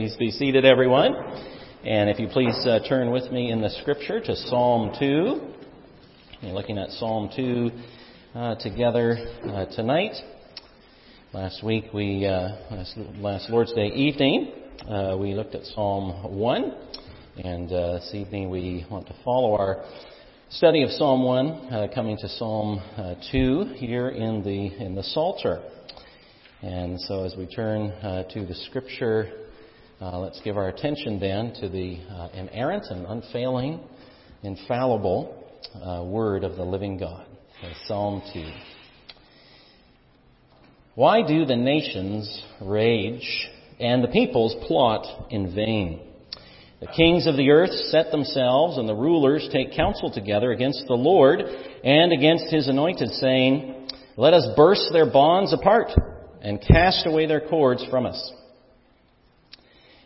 Please be seated, everyone. And if you please uh, turn with me in the scripture to Psalm 2. We're looking at Psalm 2 uh, together uh, tonight. Last week, we, uh, last, last, Lord's Day evening, uh, we looked at Psalm 1. And uh, this evening, we want to follow our study of Psalm 1, coming to Psalm 2 here in the, in the Psalter. And so as we turn to the scripture, uh, let's give our attention then to the uh, inerrant and unfailing, infallible uh, word of the living God. Psalm 2. Why do the nations rage and the peoples plot in vain? The kings of the earth set themselves and the rulers take counsel together against the Lord and against his anointed, saying, Let us burst their bonds apart and cast away their cords from us.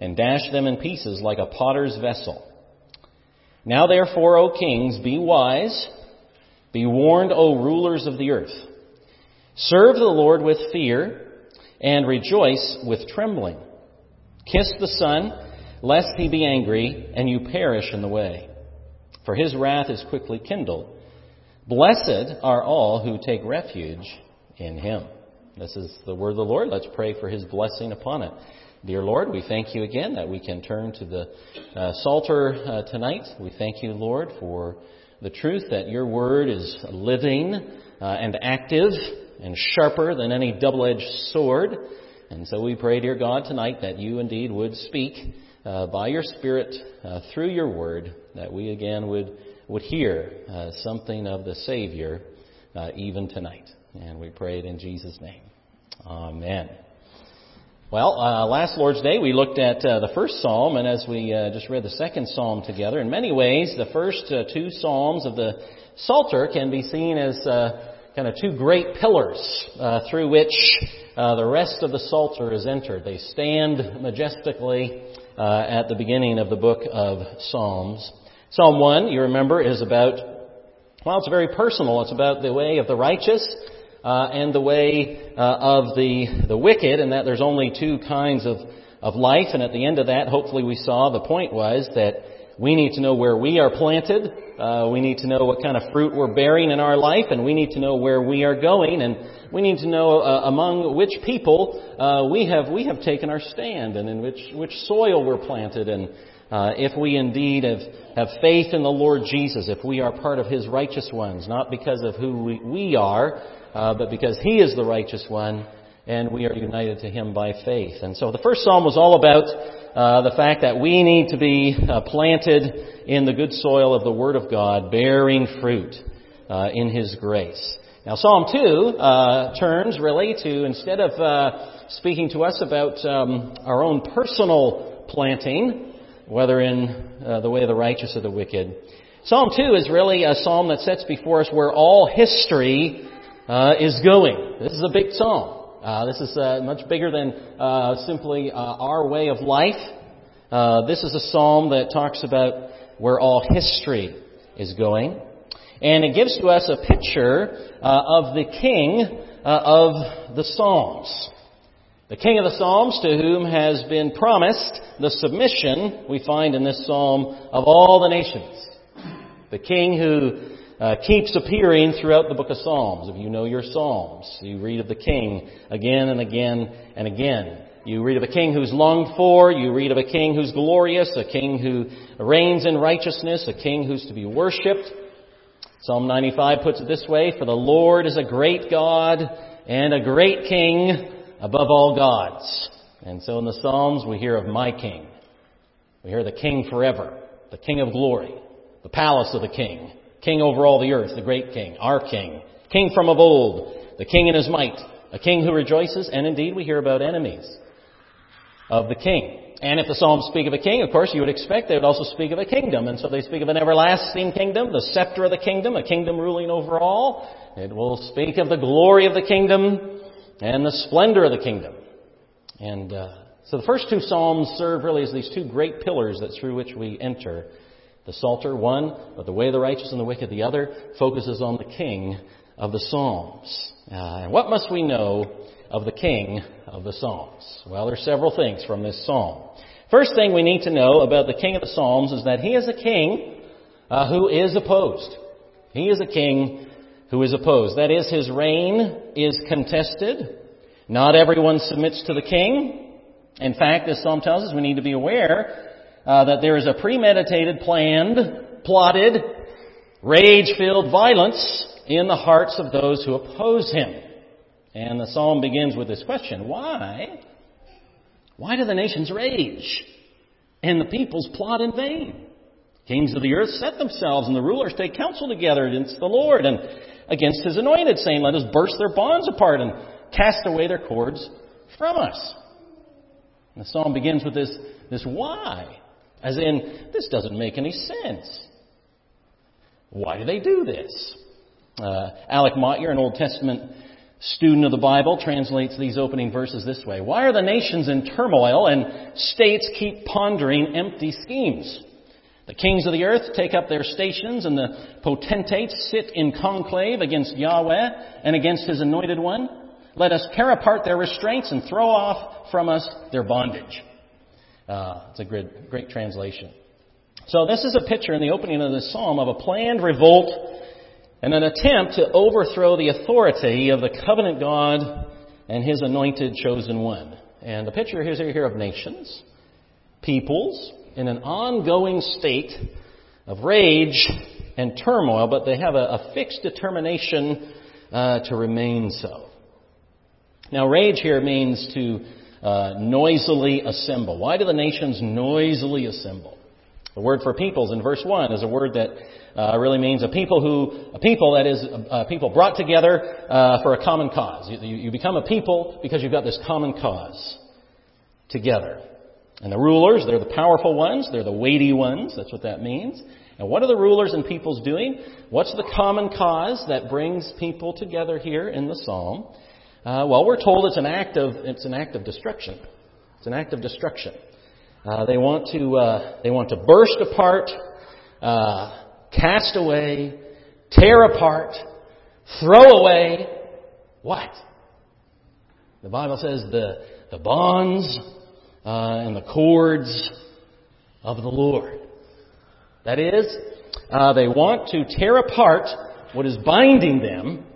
and dash them in pieces like a potter's vessel. Now therefore, O kings, be wise, be warned, O rulers of the earth. Serve the Lord with fear, and rejoice with trembling. Kiss the Son, lest he be angry, and you perish in the way. For his wrath is quickly kindled. Blessed are all who take refuge in him. This is the word of the Lord. Let's pray for his blessing upon it. Dear Lord, we thank you again that we can turn to the uh, Psalter uh, tonight. We thank you, Lord, for the truth that your word is living uh, and active and sharper than any double edged sword. And so we pray, dear God, tonight that you indeed would speak uh, by your Spirit uh, through your word, that we again would, would hear uh, something of the Savior even tonight. And we pray it in Jesus' name. Amen. Well, uh, last Lord's Day we looked at uh, the first psalm, and as we uh, just read the second psalm together, in many ways the first uh, two psalms of the Psalter can be seen as uh, kind of two great pillars uh, through which the rest of the Psalter is entered. They stand majestically at the beginning of the book of Psalms. Psalm 1, you remember, is about, well, it's very personal. It's about the way of the righteous uh, and the way uh, of the, the wicked, and that there's only two kinds of, of life. And at the end of that, hopefully we saw the point was that we need to know where we are planted. Uh, we need to know what kind of fruit we're bearing in our life, and we need to know where we are going, and we need to know uh, among which people uh, we have we have taken our stand, and in which which soil we're planted, and uh, if we indeed have have faith in the Lord Jesus, if we are part of His righteous ones, not because of who we, we are, uh, but because He is the righteous one, and we are united to Him by faith. And so the first psalm was all about uh, the fact that we need to be uh, planted in the good soil of the Word of God, bearing fruit uh, in His grace. Now, Psalm 2 uh, turns really to, instead of uh, speaking to us about um, our own personal planting, whether in the way of the righteous or the wicked, Psalm 2 is really a psalm that sets before us where all history uh, is going. This is a big psalm. Uh, this is uh, much bigger than uh, simply uh, our way of life. Uh, this is a psalm that talks about where all history is going. And it gives to us a picture of the king of the Psalms. The king of the Psalms to whom has been promised the submission we find in this psalm of all the nations. The king who uh, keeps appearing throughout the book of Psalms. If you know your Psalms, you read of the king again and again and again. You read of a king who's longed for. You read of a king who's glorious, a king who reigns in righteousness, a king who's to be worshipped. Psalm 95 puts it this way, For the Lord is a great God and a great king above all gods. And so in the Psalms we hear of my king. We hear the king forever, the king of glory, the palace of the king, King over all the earth, the great King, our King, King from of old, the King in his might, a King who rejoices, and indeed we hear about enemies of the King. And if the Psalms speak of a king, of course, you would expect they would also speak of a kingdom. And so they speak of an everlasting kingdom, the scepter of the kingdom, a kingdom ruling over all. It will speak of the glory of the kingdom and the splendor of the kingdom. And uh, so the first two Psalms serve really as these two great pillars that through which we enter. The Psalter, one, but the way of the righteous and the wicked, the other focuses on the king of the Psalms. Uh, and what must we know of the king of the Psalms? Well, there are several things from this psalm. First thing we need to know about the king of the Psalms is that he is a king uh, who is opposed. He is a king who is opposed. That is, his reign is contested. Not everyone submits to the king. In fact, this psalm tells us we need to be aware uh, that there is a premeditated, planned, plotted, rage-filled violence in the hearts of those who oppose him. And the psalm begins with this question Why? Why do the nations rage and the peoples plot in vain? Kings of the earth set themselves and the rulers take counsel together against the Lord and against his anointed, saying, Let us burst their bonds apart and cast away their cords from us. And the psalm begins with this, this why. As in, this doesn't make any sense. Why do they do this? Uh, Alec Motyer, an Old Testament student of the Bible, translates these opening verses this way Why are the nations in turmoil and states keep pondering empty schemes? The kings of the earth take up their stations, and the potentates sit in conclave against Yahweh and against his anointed one. Let us tear apart their restraints and throw off from us their bondage. Uh, it's a great, great translation. So this is a picture in the opening of this psalm of a planned revolt and an attempt to overthrow the authority of the covenant God and his anointed chosen one. And the picture is here of nations, peoples, in an ongoing state of rage and turmoil, but they have a, a fixed determination uh, to remain so. Now, rage here means to uh, noisily assemble. Why do the nations noisily assemble? The word for peoples in verse 1 is a word that uh, really means a people who, a people that is, a people brought together uh, for a common cause. You, you become a people because you've got this common cause together. And the rulers, they're the powerful ones, they're the weighty ones, that's what that means. And what are the rulers and peoples doing? What's the common cause that brings people together here in the psalm? Uh, well, we're told it's an act of it's an act of destruction. It's an act of destruction. Uh, they want to uh, they want to burst apart, uh, cast away, tear apart, throw away. What? The Bible says the the bonds uh, and the cords of the Lord. That is, uh, they want to tear apart what is binding them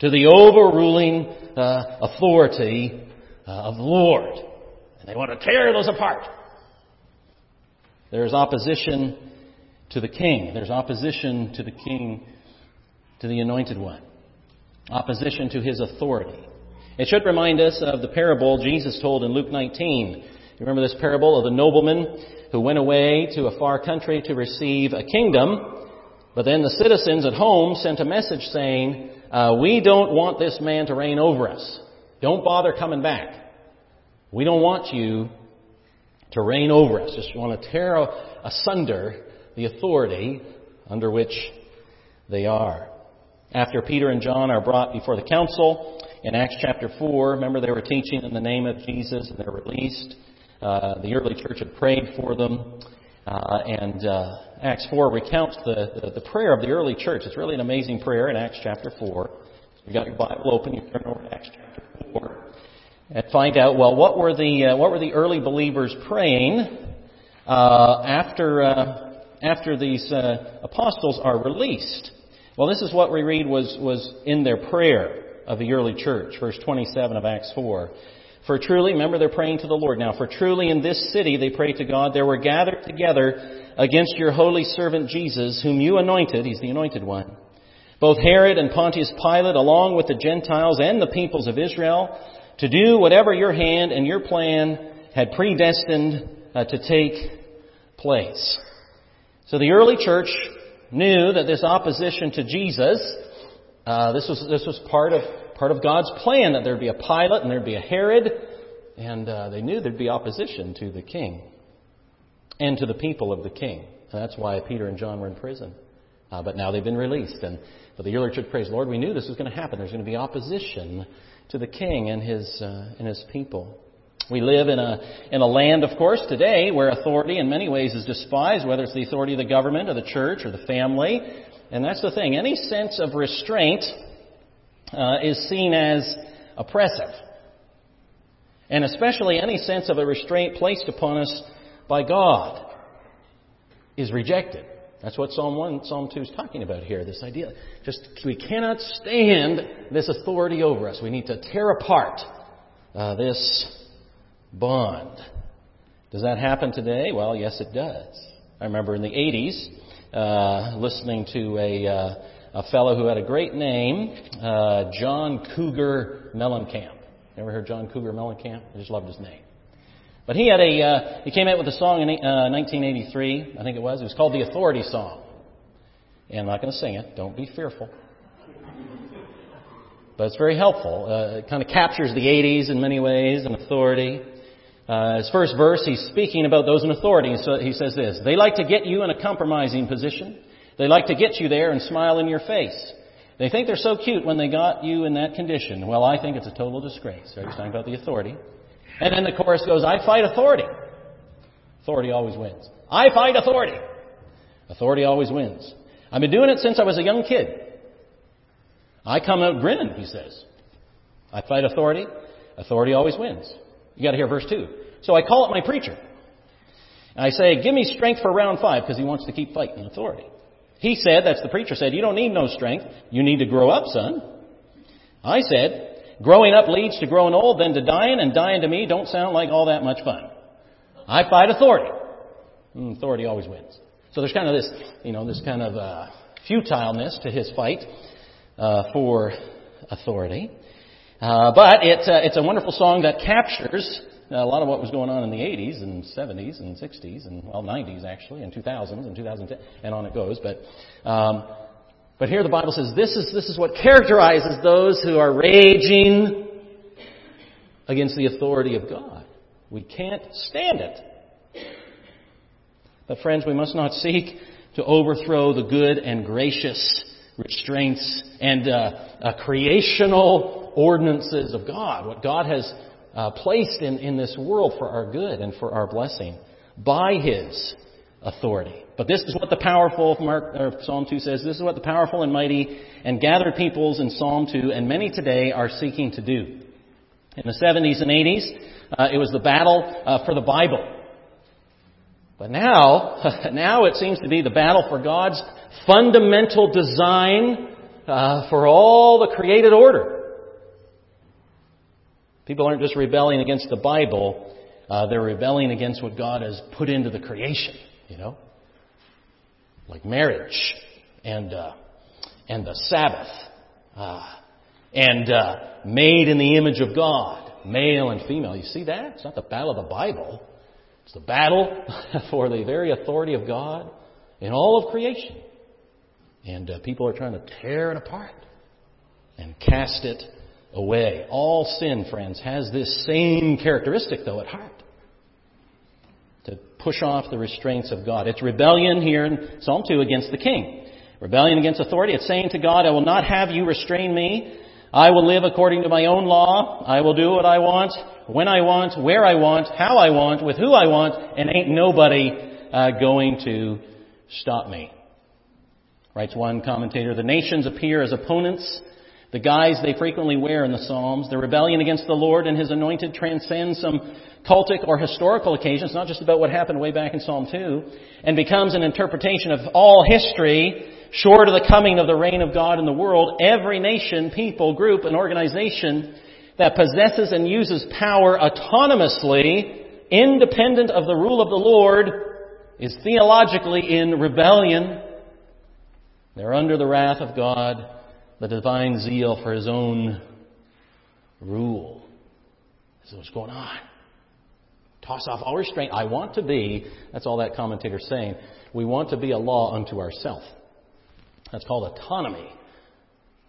to the overruling uh, authority uh, of the Lord. And they want to tear those apart. There's opposition to the king. There's opposition to the king, to the anointed one. Opposition to his authority. It should remind us of the parable Jesus told in Luke 19 you remember this parable of the nobleman who went away to a far country to receive a kingdom, but then the citizens at home sent a message saying, uh, We don't want this man to reign over us. Don't bother coming back. We don't want you to reign over us. Just want to tear asunder the authority under which they are. After Peter and John are brought before the council in Acts chapter 4, remember they were teaching in the name of Jesus and they're released. Uh, the early church had prayed for them. Uh, and uh, Acts 4 recounts the, the, the, prayer of the early church. It's really an amazing prayer in Acts chapter 4. You've got your Bible open, you turn over to Acts chapter 4 and find out, well, what were the, uh, what were the early believers praying uh, after, uh, after these apostles are released? Well, this is what we read was, was in their prayer of the early church, verse 27 of Acts 4. For truly, remember they're praying to the Lord now. For truly in this city they pray to God, there were gathered together against your holy servant Jesus, whom you anointed, he's the anointed one. Both Herod and Pontius Pilate, along with the Gentiles and the peoples of Israel, to do whatever your hand and your plan had predestined uh, to take place. So the early church knew that this opposition to Jesus, uh, this was this was part of part of God's plan that there'd be a Pilate and there'd be a Herod And uh, they knew there'd be opposition to the king and to the people of the king. And that's why Peter and John were in prison. Uh, but now they've been released. And but the early church prays, Lord, we knew this was going to happen. There's going to be opposition to the king and his, uh, and his people. We live in a, in a land, of course, today where authority in many ways is despised, whether it's the authority of the government or the church or the family. And that's the thing. Any sense of restraint uh, is seen as oppressive. And especially any sense of a restraint placed upon us by God is rejected. That's what Psalm 1, Psalm 2 is talking about here. This idea. Just, we cannot stand this authority over us. We need to tear apart uh, this bond. Does that happen today? Well, yes, it does. I remember in the 80s uh, listening to a, uh, a fellow who had a great name, uh, John Cougar Mellencamp. Ever heard John Cougar Mellencamp? I just loved his name. But he had a uh, he came out with a song in uh, 1983, I think it was. It was called the Authority Song. And I'm not going to sing it. Don't be fearful. But it's very helpful. Uh, it kind of captures the 80s in many ways and authority. Uh, his first verse, he's speaking about those in authority. So he says this They like to get you in a compromising position. They like to get you there and smile in your face. They think they're so cute when they got you in that condition. Well, I think it's a total disgrace. So he's talking about the authority. And then the chorus goes, I fight authority. Authority always wins. I fight authority. Authority always wins. I've been doing it since I was a young kid. I come out grinning, he says. I fight authority. Authority always wins. You got to hear verse 2. So I call up my preacher. And I say, give me strength for round five because he wants to keep fighting authority. He said, that's the preacher said, you don't need no strength. You need to grow up, son. I said, growing up leads to growing old, then to dying, and dying to me don't sound like all that much fun. I fight authority. And mm, authority always wins. So there's kind of this, you know, this kind of uh, futileness to his fight uh, for authority. Uh, but it's, uh, it's a wonderful song that captures a lot of what was going on in the 80s and 70s and 60s and, well, 90s actually, and 2000s and 2010, and on it goes. But, um, but here the Bible says this is, this is what characterizes those who are raging against the authority of God. We can't stand it. But friends, we must not seek to overthrow the good and gracious restraints and uh, uh, creational ordinances of God, what God has uh, placed in, in this world for our good and for our blessing by His authority. But this is what the powerful, Mark, or Psalm 2 says, this is what the powerful and mighty and gathered peoples in Psalm 2 and many today are seeking to do. In the 70s and 80s, uh, it was the battle uh, for the Bible. But now, now it seems to be the battle for God's fundamental design uh, for all the created order. People aren't just rebelling against the Bible, uh, they're rebelling against what God has put into the creation, you know? Like marriage and, uh, and the Sabbath. Uh, and uh, made in the image of God, male and female. You see that? It's not the battle of the Bible. It's the battle for the very authority of God in all of creation. And uh, people are trying to tear it apart and cast it away. All sin, friends, has this same characteristic, though, at heart. To push off the restraints of God. It's rebellion here in Psalm 2 against the king. Rebellion against authority. It's saying to God, I will not have you restrain me. I will live according to my own law. I will do what I want, when I want, where I want, how I want, with who I want, and ain't nobody uh, going to stop me. Writes one commentator, the nations appear as opponents. The guise they frequently wear in the Psalms. The rebellion against the Lord and His anointed transcends some cultic or historical occasions, not just about what happened way back in Psalm 2, and becomes an interpretation of all history short of the coming of the reign of God in the world. Every nation, people, group, and organization that possesses and uses power autonomously, independent of the rule of the Lord, is theologically in rebellion they're under the wrath of God, the divine zeal for His own rule. This is what's going on. Toss off all restraint. I want to be, that's all that commentator's saying. We want to be a law unto ourself. That's called autonomy.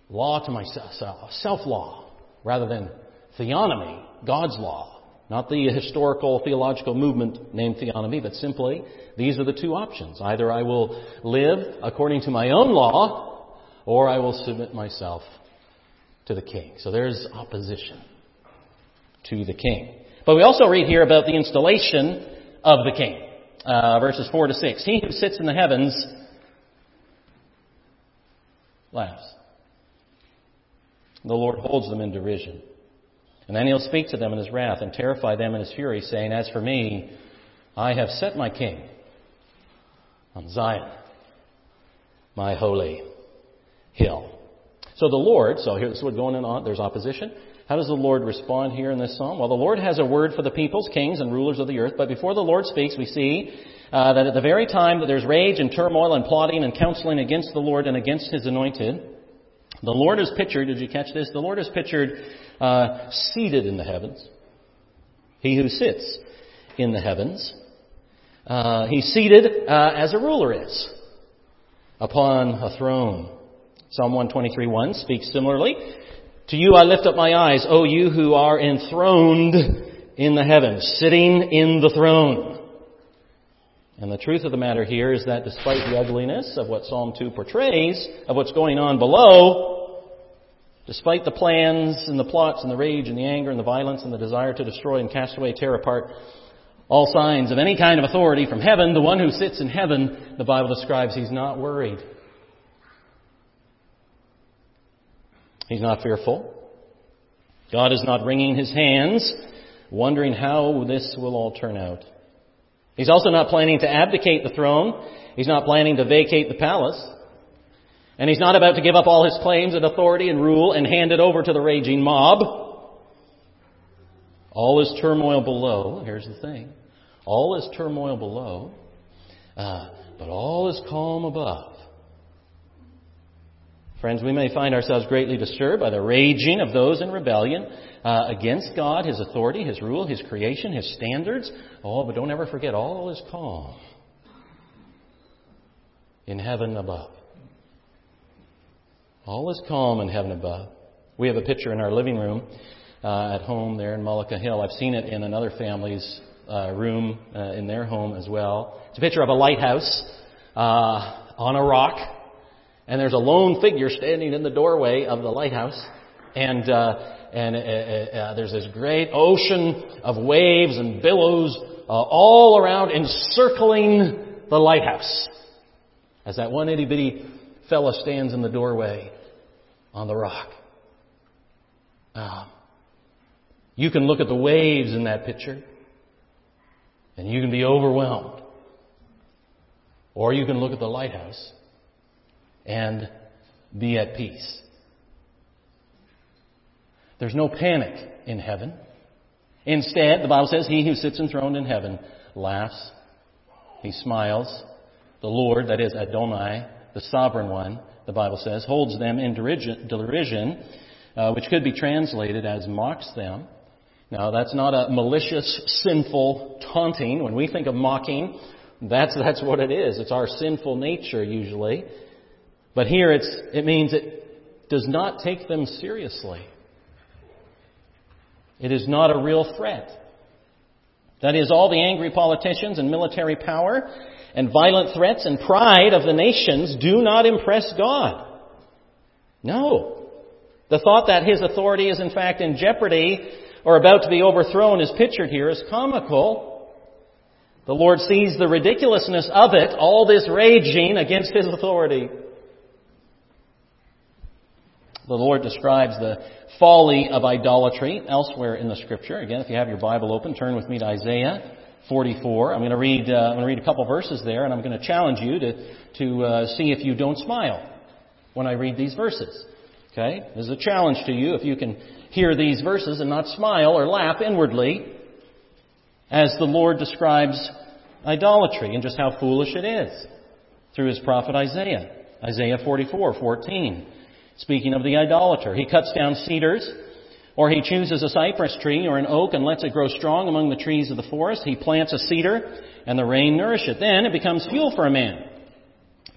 Law to myself, self law, rather than theonomy, God's law. Not the historical theological movement named theonomy, but simply these are the two options. Either I will live according to my own law, or I will submit myself to the king. So there's opposition to the king. But we also read here about the installation of the king. Uh, verses 4 to 6. He who sits in the heavens laughs. The Lord holds them in derision. And then he'll speak to them in his wrath and terrify them in his fury, saying, As for me, I have set my king on Zion, my holy hill. So the Lord, so here's what's going on. There's opposition. How does the Lord respond here in this psalm? Well, the Lord has a word for the peoples, kings, and rulers of the earth. But before the Lord speaks, we see uh, that at the very time that there's rage and turmoil and plotting and counseling against the Lord and against His anointed, the Lord is pictured, did you catch this? The Lord is pictured uh, seated in the heavens. He who sits in the heavens. Uh, he's seated uh, as a ruler is upon a throne. Psalm 123.1 speaks similarly. To you I lift up my eyes, O you who are enthroned in the heavens, sitting in the throne. And the truth of the matter here is that despite the ugliness of what Psalm 2 portrays, of what's going on below, despite the plans and the plots and the rage and the anger and the violence and the desire to destroy and cast away, tear apart all signs of any kind of authority from heaven, the one who sits in heaven, the Bible describes, he's not worried. He's not fearful. God is not wringing his hands, wondering how this will all turn out. He's also not planning to abdicate the throne. He's not planning to vacate the palace. And he's not about to give up all his claims and authority and rule and hand it over to the raging mob. All is turmoil below. Here's the thing. All is turmoil below, uh, but all is calm above. Friends, we may find ourselves greatly disturbed by the raging of those in rebellion uh, against God, His authority, His rule, His creation, His standards. Oh, but don't ever forget, all is calm in heaven above. All is calm in heaven above. We have a picture in our living room uh, at home there in Mullica Hill. I've seen it in another family's uh, room uh, in their home as well. It's a picture of a lighthouse uh, on a rock and there's a lone figure standing in the doorway of the lighthouse, and uh, and uh, uh, uh, there's this great ocean of waves and billows uh, all around encircling the lighthouse, as that one itty bitty fella stands in the doorway on the rock. Uh, you can look at the waves in that picture, and you can be overwhelmed, or you can look at the lighthouse and be at peace. There's no panic in heaven. Instead, the Bible says, He who sits enthroned in heaven laughs, he smiles. The Lord, that is Adonai, the sovereign one, the Bible says, holds them in derision, uh, which could be translated as mocks them. Now, that's not a malicious, sinful taunting. When we think of mocking, that's, that's what it is. It's our sinful nature, usually. But here it's, it means it does not take them seriously. It is not a real threat. That is, all the angry politicians and military power and violent threats and pride of the nations do not impress God. No. The thought that his authority is in fact in jeopardy or about to be overthrown is pictured here as comical. The Lord sees the ridiculousness of it, all this raging against his authority. The Lord describes the folly of idolatry elsewhere in the Scripture. Again, if you have your Bible open, turn with me to Isaiah 44. I'm going to read, uh, I'm going to read a couple verses there, and I'm going to challenge you to, to uh, see if you don't smile when I read these verses. Okay? This is a challenge to you if you can hear these verses and not smile or laugh inwardly as the Lord describes idolatry and just how foolish it is through his prophet Isaiah. Isaiah 44, 14. Speaking of the idolater, he cuts down cedars, or he chooses a cypress tree or an oak and lets it grow strong among the trees of the forest. He plants a cedar, and the rain nourish it. Then it becomes fuel for a man.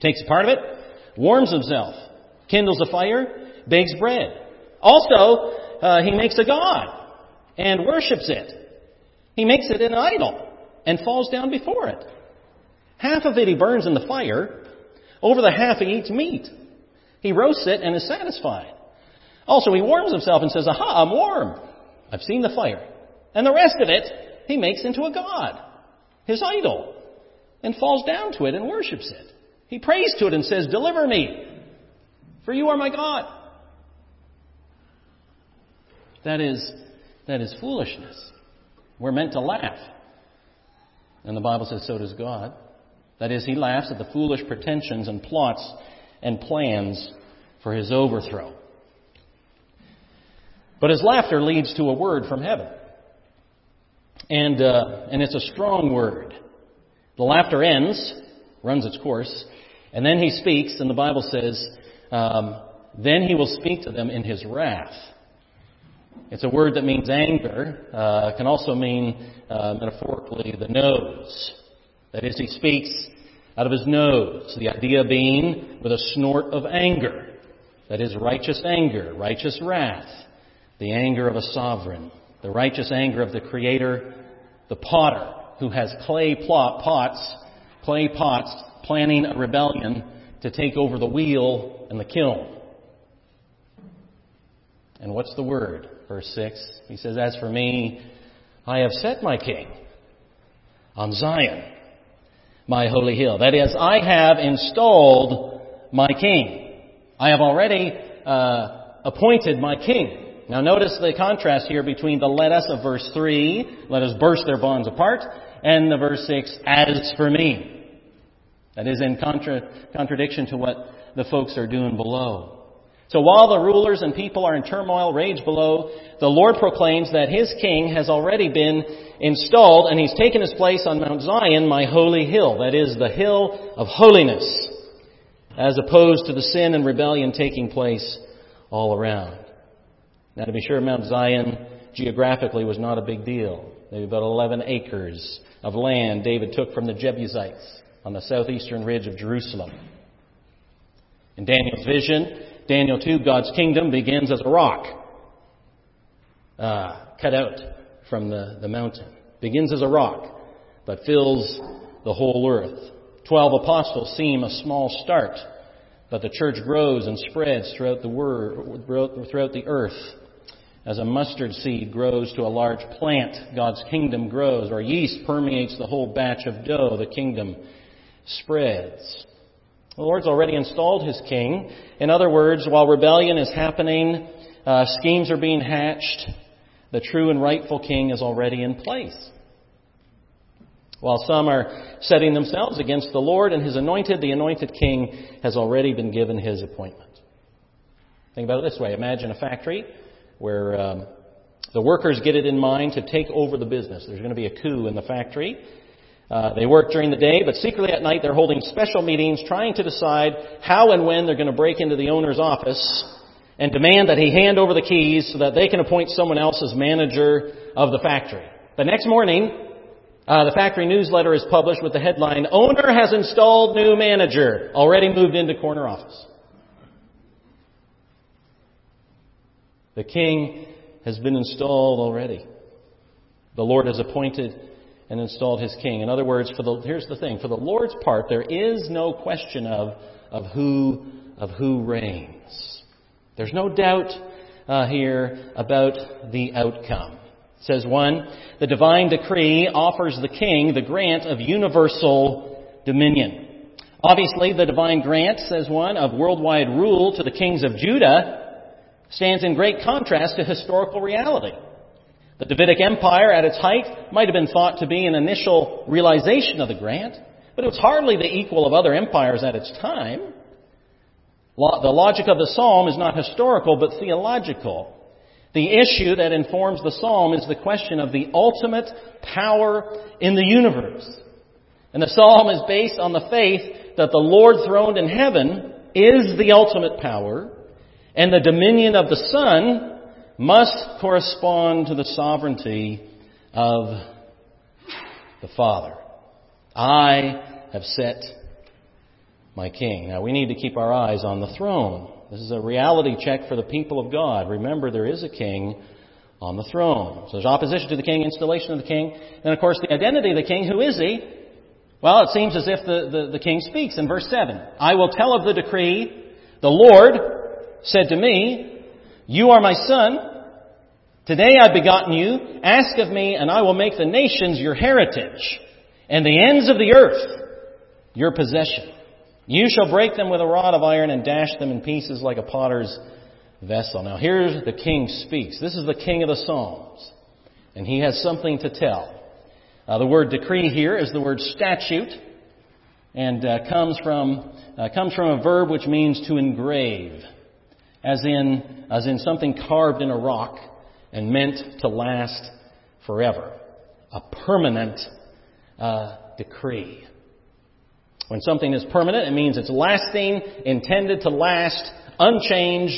Takes a part of it, warms himself, kindles a fire, bakes bread. Also, uh, he makes a god and worships it. He makes it an idol and falls down before it. Half of it he burns in the fire. Over the half he eats meat. He roasts it and is satisfied. Also, he warms himself and says, Aha, I'm warm. I've seen the fire. And the rest of it he makes into a god, his idol, and falls down to it and worships it. He prays to it and says, Deliver me, for you are my God. That is, that is foolishness. We're meant to laugh. And the Bible says so does God. That is, he laughs at the foolish pretensions and plots and plans for his overthrow. But his laughter leads to a word from heaven. And, uh, and it's a strong word. The laughter ends, runs its course, and then he speaks, and the Bible says, um, then he will speak to them in his wrath. It's a word that means anger. Uh, can also mean, uh, metaphorically, the nose. That is, he speaks out of his nose. The idea being with a snort of anger. That is, righteous anger, righteous wrath. The anger of a sovereign. The righteous anger of the Creator, the potter, who has clay plot, pots, clay pots, planning a rebellion to take over the wheel and the kiln. And what's the word? Verse 6. He says, As for me, I have set my king on Zion, my holy hill. That is, I have installed my king. I have already uh, appointed my king. Now notice the contrast here between the let us of verse 3, let us burst their bonds apart, and the verse 6, as for me. That is in contra- contradiction to what the folks are doing below. So while the rulers and people are in turmoil, rage below, the Lord proclaims that his king has already been installed and he's taken his place on Mount Zion, my holy hill. That is the hill of holiness, as opposed to the sin and rebellion taking place all around. Now to be sure, Mount Zion geographically was not a big deal. Maybe about 11 acres of land David took from the Jebusites on the southeastern ridge of Jerusalem. In Daniel's vision, Daniel 2, God's kingdom begins as a rock uh, cut out from the, the mountain. Begins as a rock, but fills the whole earth. Twelve apostles seem a small start, but the church grows and spreads throughout the, word, throughout the earth. As a mustard seed grows to a large plant, God's kingdom grows, or yeast permeates the whole batch of dough, the kingdom spreads. The Lord's already installed his king. In other words, while rebellion is happening, uh, schemes are being hatched, the true and rightful king is already in place. While some are setting themselves against the Lord and his anointed, the anointed king has already been given his appointment. Think about it this way. Imagine a factory where um, the workers get it in mind to take over the business. There's going to be a coup in the factory. Uh, they work during the day, but secretly at night they're holding special meetings trying to decide how and when they're going to break into the owner's office and demand that he hand over the keys so that they can appoint someone else as manager of the factory. The next morning, uh, the factory newsletter is published with the headline, Owner has installed new manager, already moved into corner office. The king has been installed already. The Lord has appointed and installed his king. In other words, for the, here's the thing. For the Lord's part, there is no question of, of, who, of who reigns. There's no doubt uh, here about the outcome. It says one, the divine decree offers the king the grant of universal dominion. Obviously, the divine grant, says one, of worldwide rule to the kings of Judah stands in great contrast to historical reality. The Davidic Empire at its height might have been thought to be an initial realization of the grant, but it was hardly the equal of other empires at its time. The logic of the psalm is not historical, but theological. The issue that informs the psalm is the question of the ultimate power in the universe. And the psalm is based on the faith that the Lord throned in heaven is the ultimate power, and the dominion of the Son must correspond to the sovereignty of the Father. I have set my king. Now we need to keep our eyes on the throne. This is a reality check for the people of God. Remember, there is a king on the throne. So there's opposition to the king, installation of the king. and of course, the identity of the king. Who is he? Well, it seems as if the, the, the king speaks in verse 7. I will tell of the decree. The Lord said to me, You are my son. Today I've begotten you. Ask of me, and I will make the nations your heritage, and the ends of the earth your possession. You shall break them with a rod of iron and dash them in pieces like a potter's vessel. Now here's the king speaks. This is the king of the Psalms. And he has something to tell. Uh, the word decree here is the word statute and uh, comes from uh, comes from a verb which means to engrave, as in as in something carved in a rock and meant to last forever, a permanent uh, decree. When something is permanent, it means it's lasting, intended to last, unchanged,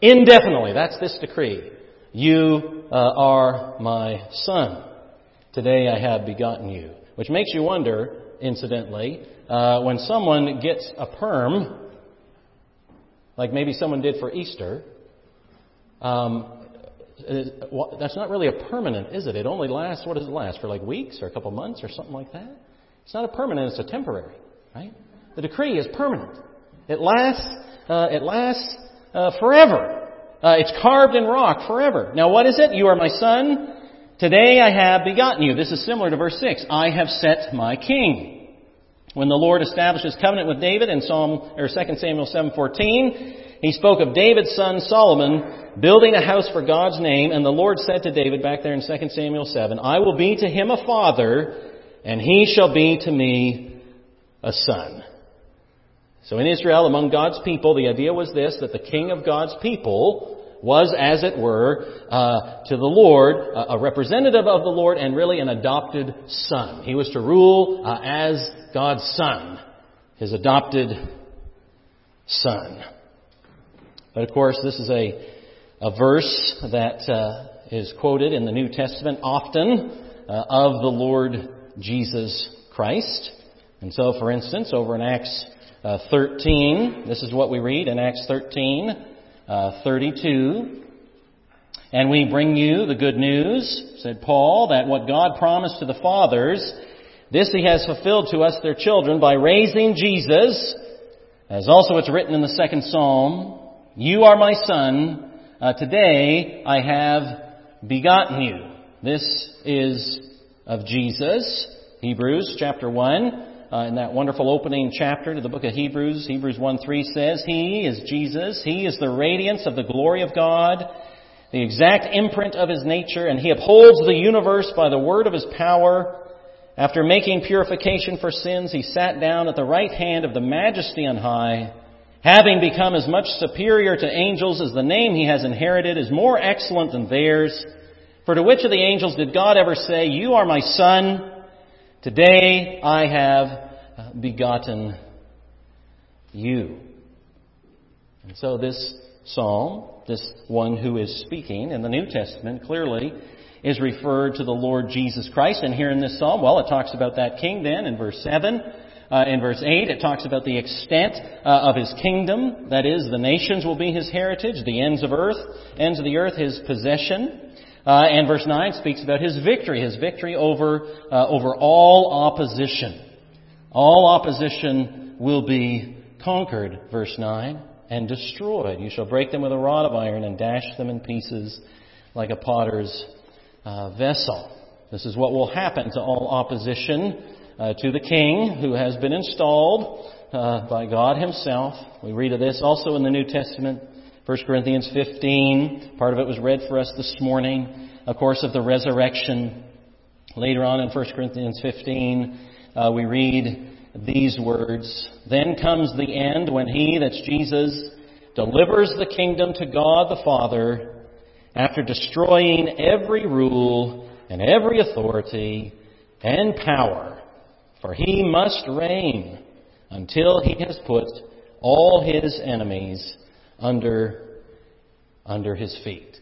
indefinitely. That's this decree. You uh, are my son. Today I have begotten you. Which makes you wonder, incidentally, uh, when someone gets a perm, like maybe someone did for Easter, um, that's not really a permanent, is it? It only lasts, what does it last? For like weeks or a couple months or something like that? It's not a permanent, it's a temporary. Right? The decree is permanent. It lasts, uh, it lasts uh, forever. Uh, it's carved in rock forever. Now what is it? You are my son. Today I have begotten you. This is similar to verse 6. I have set my king. When the Lord established his covenant with David in Psalm, or 2 Samuel 7.14, he spoke of David's son Solomon building a house for God's name, and the Lord said to David back there in 2 Samuel 7, I will be to him a father, and he shall be to me a son. So in Israel, among God's people, the idea was this, that the king of God's people was, as it were, uh, to the Lord, a representative of the Lord, and really an adopted son. He was to rule uh, as God's son, his adopted son. But of course, this is a, a verse that uh, is quoted in the New Testament often uh, of the Lord Jesus Christ. And so, for instance, over in Acts uh, 13, this is what we read in Acts 13, uh, 32. And we bring you the good news, said Paul, that what God promised to the fathers, this he has fulfilled to us, their children, by raising Jesus, as also it's written in the second psalm, You are my son, uh, today I have begotten you. This is of Jesus. Hebrews chapter 1 uh, in that wonderful opening chapter to the book of Hebrews. Hebrews 1 3 says, He is Jesus. He is the radiance of the glory of God, the exact imprint of His nature, and He upholds the universe by the word of His power. After making purification for sins, He sat down at the right hand of the majesty on high. Having become as much superior to angels as the name He has inherited is more excellent than theirs. For to which of the angels did God ever say, You are my son? Today I have uh, begotten you. And so this psalm, this one who is speaking in the New Testament, clearly is referred to the Lord Jesus Christ. And here in this psalm, well, it talks about that king then in verse 7. Uh, in verse 8, it talks about the extent uh, of his kingdom. That is, the nations will be his heritage, the ends of earth, ends of the earth his possession. Uh, and verse 9 speaks about his victory, his victory over, uh, over all opposition. All opposition will be conquered, verse 9, and destroyed. You shall break them with a rod of iron and dash them in pieces like a potter's uh, vessel. This is what will happen to all opposition uh, to the king who has been installed uh, by God himself. We read of this also in the New Testament. 1 Corinthians 15, part of it was read for us this morning, of course, of the resurrection. Later on in 1 Corinthians 15, uh, we read these words Then comes the end when he, that's Jesus, delivers the kingdom to God the Father after destroying every rule and every authority and power. For he must reign until he has put all his enemies under, under his feet.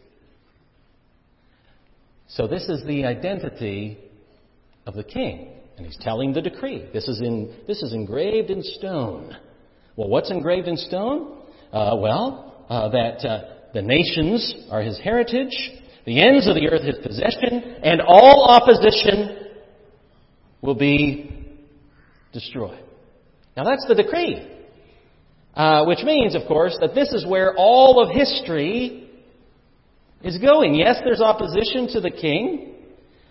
So this is the identity of the king. And he's telling the decree. This is, in, this is engraved in stone. Well, what's engraved in stone? Uh, well, uh, that uh, the nations are his heritage, the ends of the earth his possession, and all opposition will be destroyed. Now that's the decree. Uh, which means, of course, that this is where all of history is going. Yes, there's opposition to the king,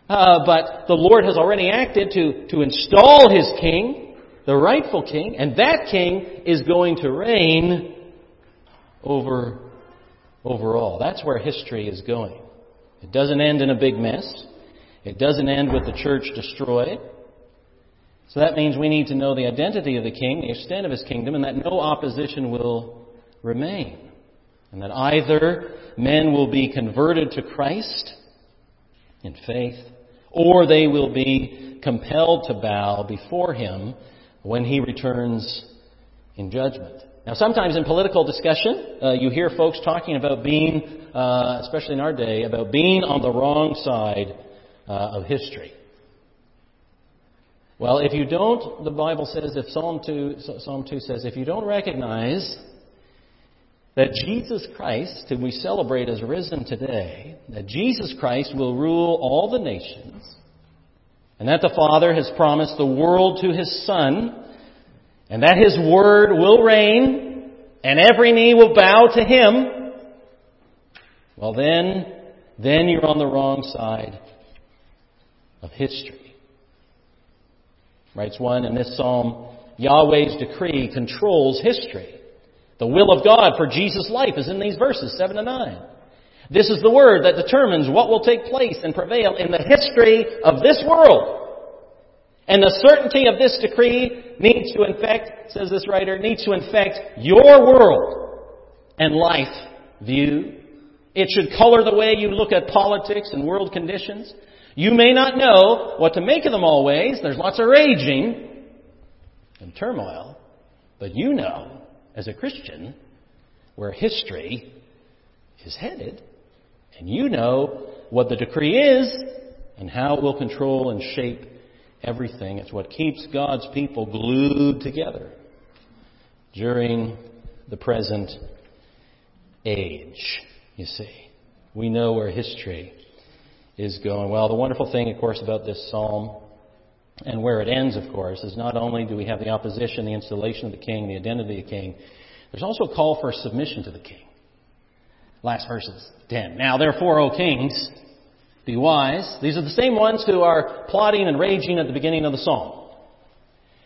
uh, but the Lord has already acted to, to install his king, the rightful king, and that king is going to reign over, over all. That's where history is going. It doesn't end in a big mess. It doesn't end with the church destroyed. So that means we need to know the identity of the king, the extent of his kingdom, and that no opposition will remain. And that either men will be converted to Christ in faith, or they will be compelled to bow before him when he returns in judgment. Now, sometimes in political discussion, uh, you hear folks talking about being, uh, especially in our day, about being on the wrong side uh, of history. Well, if you don't, the Bible says, if Psalm 2, Psalm 2 says, if you don't recognize that Jesus Christ, whom we celebrate as risen today, that Jesus Christ will rule all the nations, and that the Father has promised the world to His Son, and that His Word will reign, and every knee will bow to Him, well then, then you're on the wrong side of history. Writes one in this psalm, Yahweh's decree controls history. The will of God for Jesus' life is in these verses, 7 to 9. This is the word that determines what will take place and prevail in the history of this world. And the certainty of this decree needs to infect, says this writer, needs to infect your world and life view. It should color the way you look at politics and world conditions. You may not know what to make of them always. There's lots of raging and turmoil. But you know, as a Christian, where history is headed. And you know what the decree is and how it will control and shape everything. It's what keeps God's people glued together during the present age, you see. We know where history is going. Well, the wonderful thing, of course, about this psalm and where it ends, of course, is not only do we have the opposition, the installation of the king, the identity of the king, there's also a call for submission to the king. Last verses 10. Now, therefore, O kings, be wise. These are the same ones who are plotting and raging at the beginning of the psalm.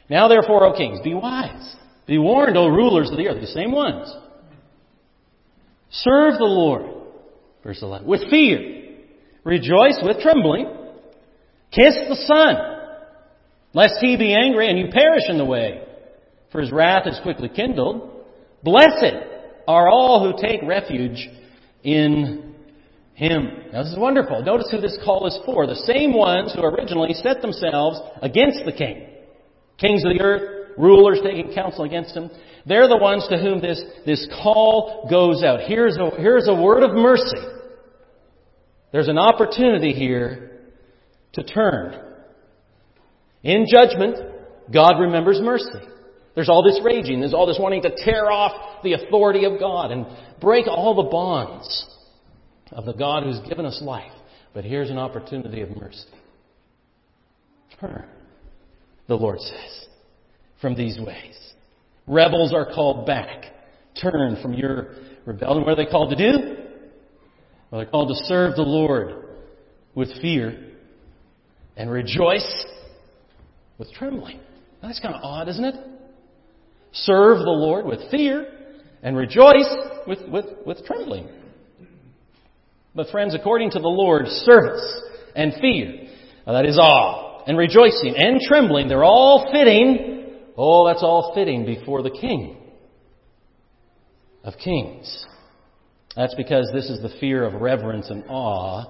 Now, therefore, O kings, be wise. Be warned, O rulers of the earth. The same ones. Serve the Lord. Verse 11. With fear Rejoice with trembling. Kiss the Son, lest he be angry and you perish in the way, for his wrath is quickly kindled. Blessed are all who take refuge in him. Now, this is wonderful. Notice who this call is for. The same ones who originally set themselves against the king. Kings of the earth, rulers taking counsel against him. They're the ones to whom this, this call goes out. Here's a, here's a word of mercy. There's an opportunity here to turn. In judgment, God remembers mercy. There's all this raging, there's all this wanting to tear off the authority of God and break all the bonds of the God who's given us life. But here's an opportunity of mercy. Turn, the Lord says, from these ways. Rebels are called back. Turn from your rebellion. What are they called to do? They're called oh, to serve the Lord with fear and rejoice with trembling. That's kind of odd, isn't it? Serve the Lord with fear and rejoice with, with, with trembling. But friends, according to the Lord, service and fear, uh, that is awe and rejoicing and trembling, they're all fitting. Oh, that's all fitting before the King of Kings. That's because this is the fear of reverence and awe.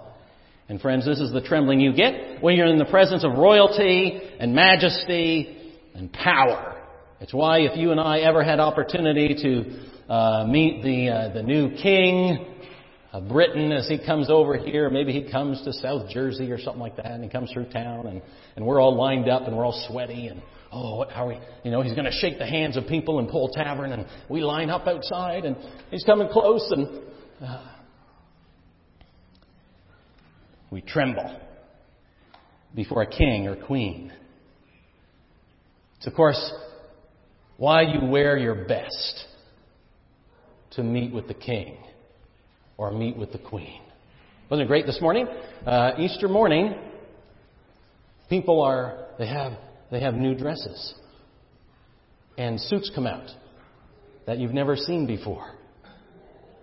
And friends, this is the trembling you get when you're in the presence of royalty and majesty and power. It's why if you and I ever had opportunity to uh, meet the uh, the new king of Britain as he comes over here, maybe he comes to South Jersey or something like that, and he comes through town, and and we're all lined up and we're all sweaty and oh, how are we? You know, he's going to shake the hands of people in Pole Tavern, and we line up outside, and he's coming close, and we tremble before a king or queen. It's, of course, why you wear your best to meet with the king or meet with the queen. Wasn't it great this morning? Uh, Easter morning, people are, they have, they have new dresses. And suits come out that you've never seen before.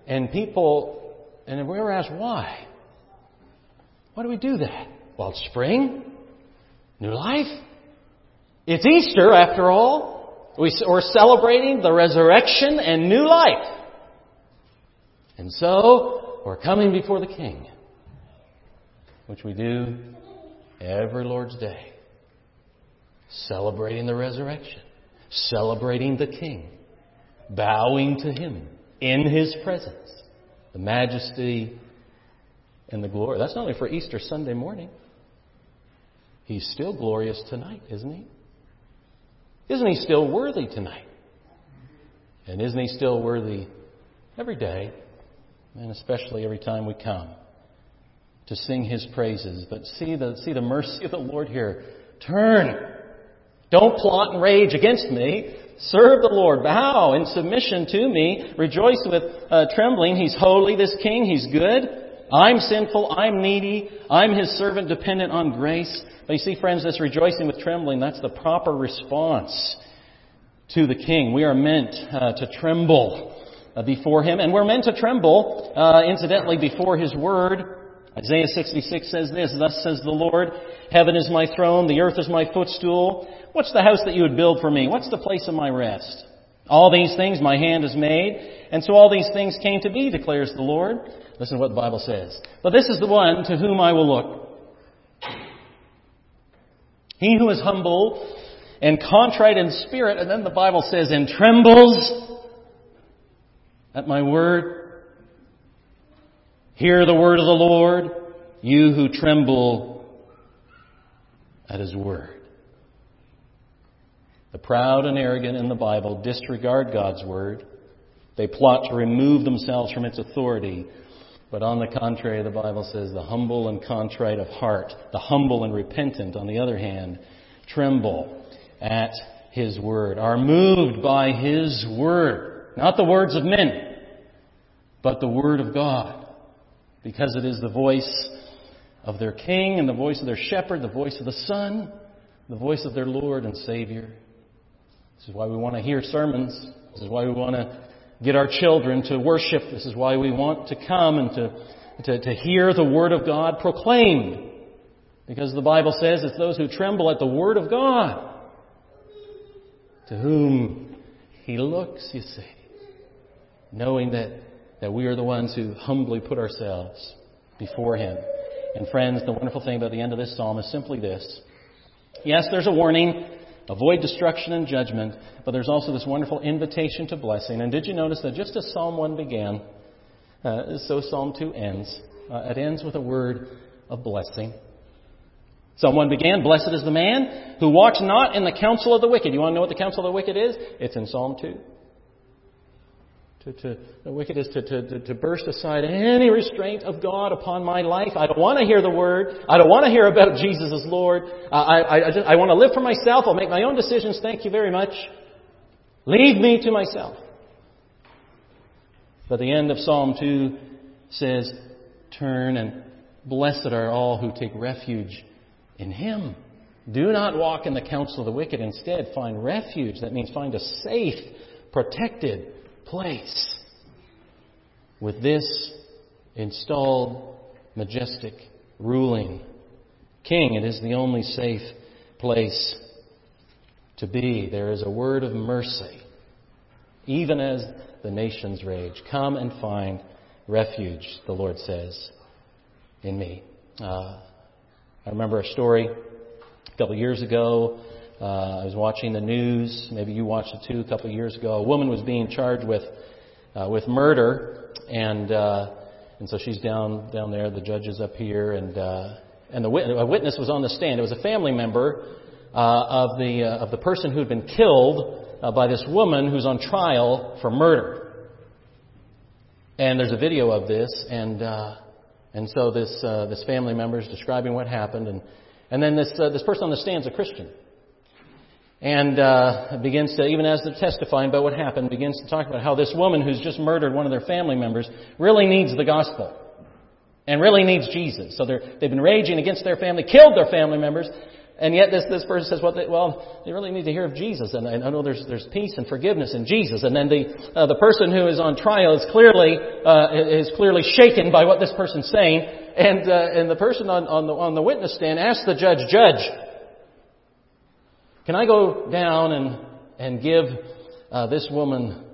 And people, and we ever asked why? Why do we do that? Well, it's spring, new life. It's Easter, after all. We, are celebrating the resurrection and new life. And so, we're coming before the King, which we do every Lord's Day, celebrating the resurrection, celebrating the King, bowing to Him in His presence, the majesty and the glory. That's not only for Easter Sunday morning. He's still glorious tonight, isn't he? Isn't he still worthy tonight? And isn't he still worthy every day, and especially every time we come to sing his praises? But see the, see the mercy of the Lord here. Turn. Don't plot and rage against me. Serve the Lord. Bow in submission to me. Rejoice with uh, trembling. He's holy, this king. He's good. I'm sinful. I'm needy. I'm his servant dependent on grace. But you see, friends, this rejoicing with trembling, that's the proper response to the king. We are meant uh, to tremble uh, before him, and we're meant to tremble, uh, incidentally, before his word. Isaiah 66 says this, Thus says the Lord, Heaven is my throne, the earth is my footstool. What's the house that you would build for me? What's the place of my rest? All these things my hand has made, and so all these things came to be, declares the Lord. Listen to what the Bible says. But this is the one to whom I will look. He who is humble and contrite in spirit, and then the Bible says, and trembles at my word. Hear the word of the Lord, you who tremble at his word. The proud and arrogant in the Bible disregard God's word. They plot to remove themselves from its authority. But on the contrary, the Bible says the humble and contrite of heart, the humble and repentant, on the other hand, tremble at His word, are moved by His word. Not the words of men, but the word of God. Because it is the voice of their king and the voice of their shepherd, the voice of the Son, the voice of their Lord and Savior. This is why we want to hear sermons. This is why we want to get our children to worship. This is why we want to come and to, to, to hear the Word of God proclaimed. Because the Bible says it's those who tremble at the Word of God to whom He looks, you see. Knowing that, that we are the ones who humbly put ourselves before Him. And friends, the wonderful thing about the end of this psalm is simply this. Yes, there's a warning Avoid destruction and judgment, but there's also this wonderful invitation to blessing. And did you notice that just as Psalm 1 began, uh, so Psalm 2 ends? Uh, it ends with a word of blessing. Psalm 1 began, Blessed is the man who walks not in the counsel of the wicked. You want to know what the counsel of the wicked is? It's in Psalm 2. To, to, the wicked is to, to, to burst aside any restraint of God upon my life. I don't want to hear the word. I don't want to hear about Jesus as Lord. I, I, I, just, I want to live for myself. I'll make my own decisions. Thank you very much. Leave me to myself. But the end of Psalm 2 says, Turn and blessed are all who take refuge in Him. Do not walk in the counsel of the wicked. Instead, find refuge. That means find a safe, protected, place with this installed, majestic, ruling king. It is the only safe place to be. There is a word of mercy, even as the nations rage. Come and find refuge, the Lord says, in me. Uh, I remember a story a couple years ago uh, I was watching the news. Maybe you watched it too. A couple of years ago, a woman was being charged with uh, with murder, and uh, and so she's down down there. The judge is up here, and uh, and the wit- a witness was on the stand. It was a family member uh, of the uh, of the person who had been killed uh, by this woman who's on trial for murder. And there's a video of this, and uh, And so this, uh, this family member is describing what happened, and, and then this, uh, this person on the stand is a Christian. And uh, begins to, even as they're testifying about what happened, begins to talk about how this woman who's just murdered one of their family members really needs the gospel and really needs Jesus. So they've been raging against their family, killed their family members, and yet this, this person says, well they, well, they really need to hear of Jesus. And I know there's, there's peace and forgiveness in Jesus. And then the, uh, the person who is on trial is clearly, uh, is clearly shaken by what this person's saying. And, uh, and the person on, on, the, on the witness stand asks the judge, Judge, can I go down and, and give uh, this woman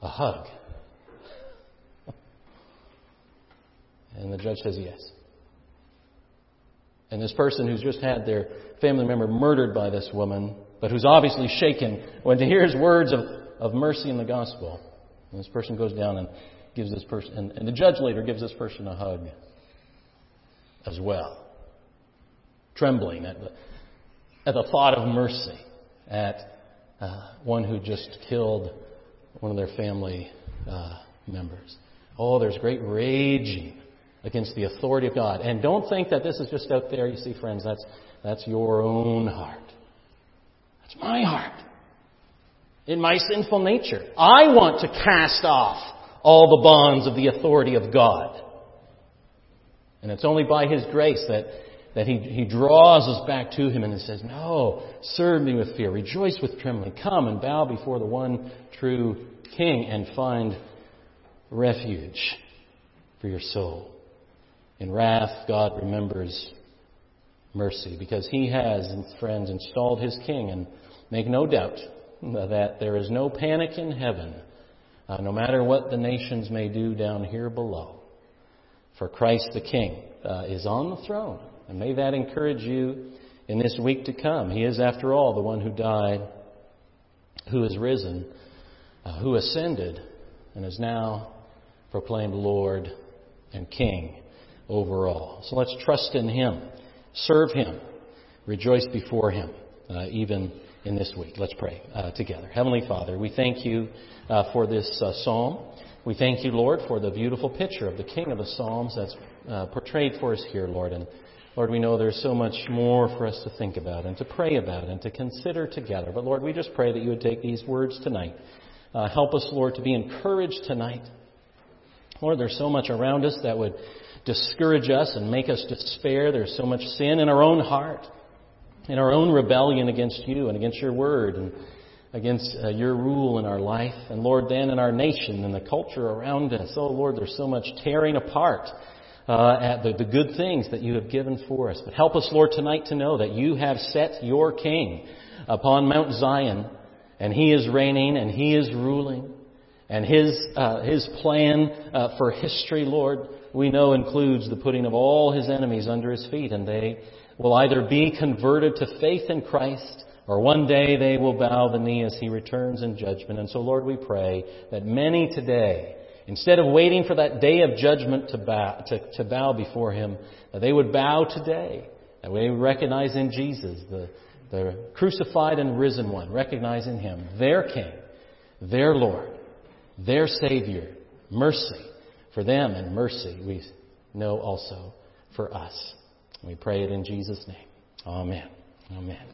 a hug? And the judge says yes. And this person who's just had their family member murdered by this woman, but who's obviously shaken when he hears words of, of mercy in the gospel. And this person goes down and gives this person, and, and the judge later gives this person a hug as well, trembling at the, at the thought of mercy at uh, one who just killed one of their family uh, members. Oh, there's great raging against the authority of God. And don't think that this is just out there. You see, friends, that's, that's your own heart. That's my heart. In my sinful nature. I want to cast off all the bonds of the authority of God. And it's only by His grace that, that he, he draws us back to Him and He says, No, serve me with fear. Rejoice with trembling. Come and bow before the one true King and find refuge for your soul. In wrath, God remembers mercy because He has, friends, installed His King. And make no doubt that there is no panic in heaven, uh, no matter what the nations may do down here below. For Christ the King uh, is on the throne. And may that encourage you in this week to come. He is, after all, the one who died, who is risen, uh, who ascended, and is now proclaimed Lord and King over all. So let's trust in Him, serve Him, rejoice before Him, uh, even in this week. Let's pray uh, together. Heavenly Father, we thank you uh, for this uh, psalm. We thank you, Lord, for the beautiful picture of the King of the Psalms that's uh, portrayed for us here, Lord. And Lord, we know there's so much more for us to think about and to pray about and to consider together. But Lord, we just pray that you would take these words tonight. Uh, help us, Lord, to be encouraged tonight. Lord, there's so much around us that would discourage us and make us despair. There's so much sin in our own heart, in our own rebellion against you and against your word and against uh, your rule in our life. And Lord, then in our nation and the culture around us. Oh Lord, there's so much tearing apart. Uh, at the, the good things that you have given for us. But help us, Lord, tonight to know that you have set your King upon Mount Zion, and he is reigning and he is ruling. And his, uh, his plan uh, for history, Lord, we know includes the putting of all his enemies under his feet, and they will either be converted to faith in Christ, or one day they will bow the knee as he returns in judgment. And so, Lord, we pray that many today, instead of waiting for that day of judgment to bow, to, to bow before him, they would bow today, that we recognize in Jesus the, the crucified and risen one, recognizing him, their King, their Lord, their Savior, mercy for them and mercy we know also for us. We pray it in Jesus' name. Amen. Amen.